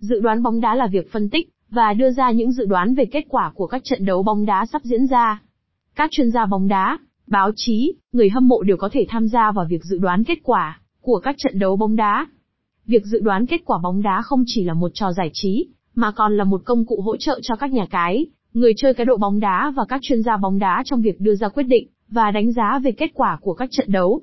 Dự đoán bóng đá là việc phân tích và đưa ra những dự đoán về kết quả của các trận đấu bóng đá sắp diễn ra. Các chuyên gia bóng đá, báo chí, người hâm mộ đều có thể tham gia vào việc dự đoán kết quả của các trận đấu bóng đá. Việc dự đoán kết quả bóng đá không chỉ là một trò giải trí, mà còn là một công cụ hỗ trợ cho các nhà cái, người chơi cá độ bóng đá và các chuyên gia bóng đá trong việc đưa ra quyết định và đánh giá về kết quả của các trận đấu.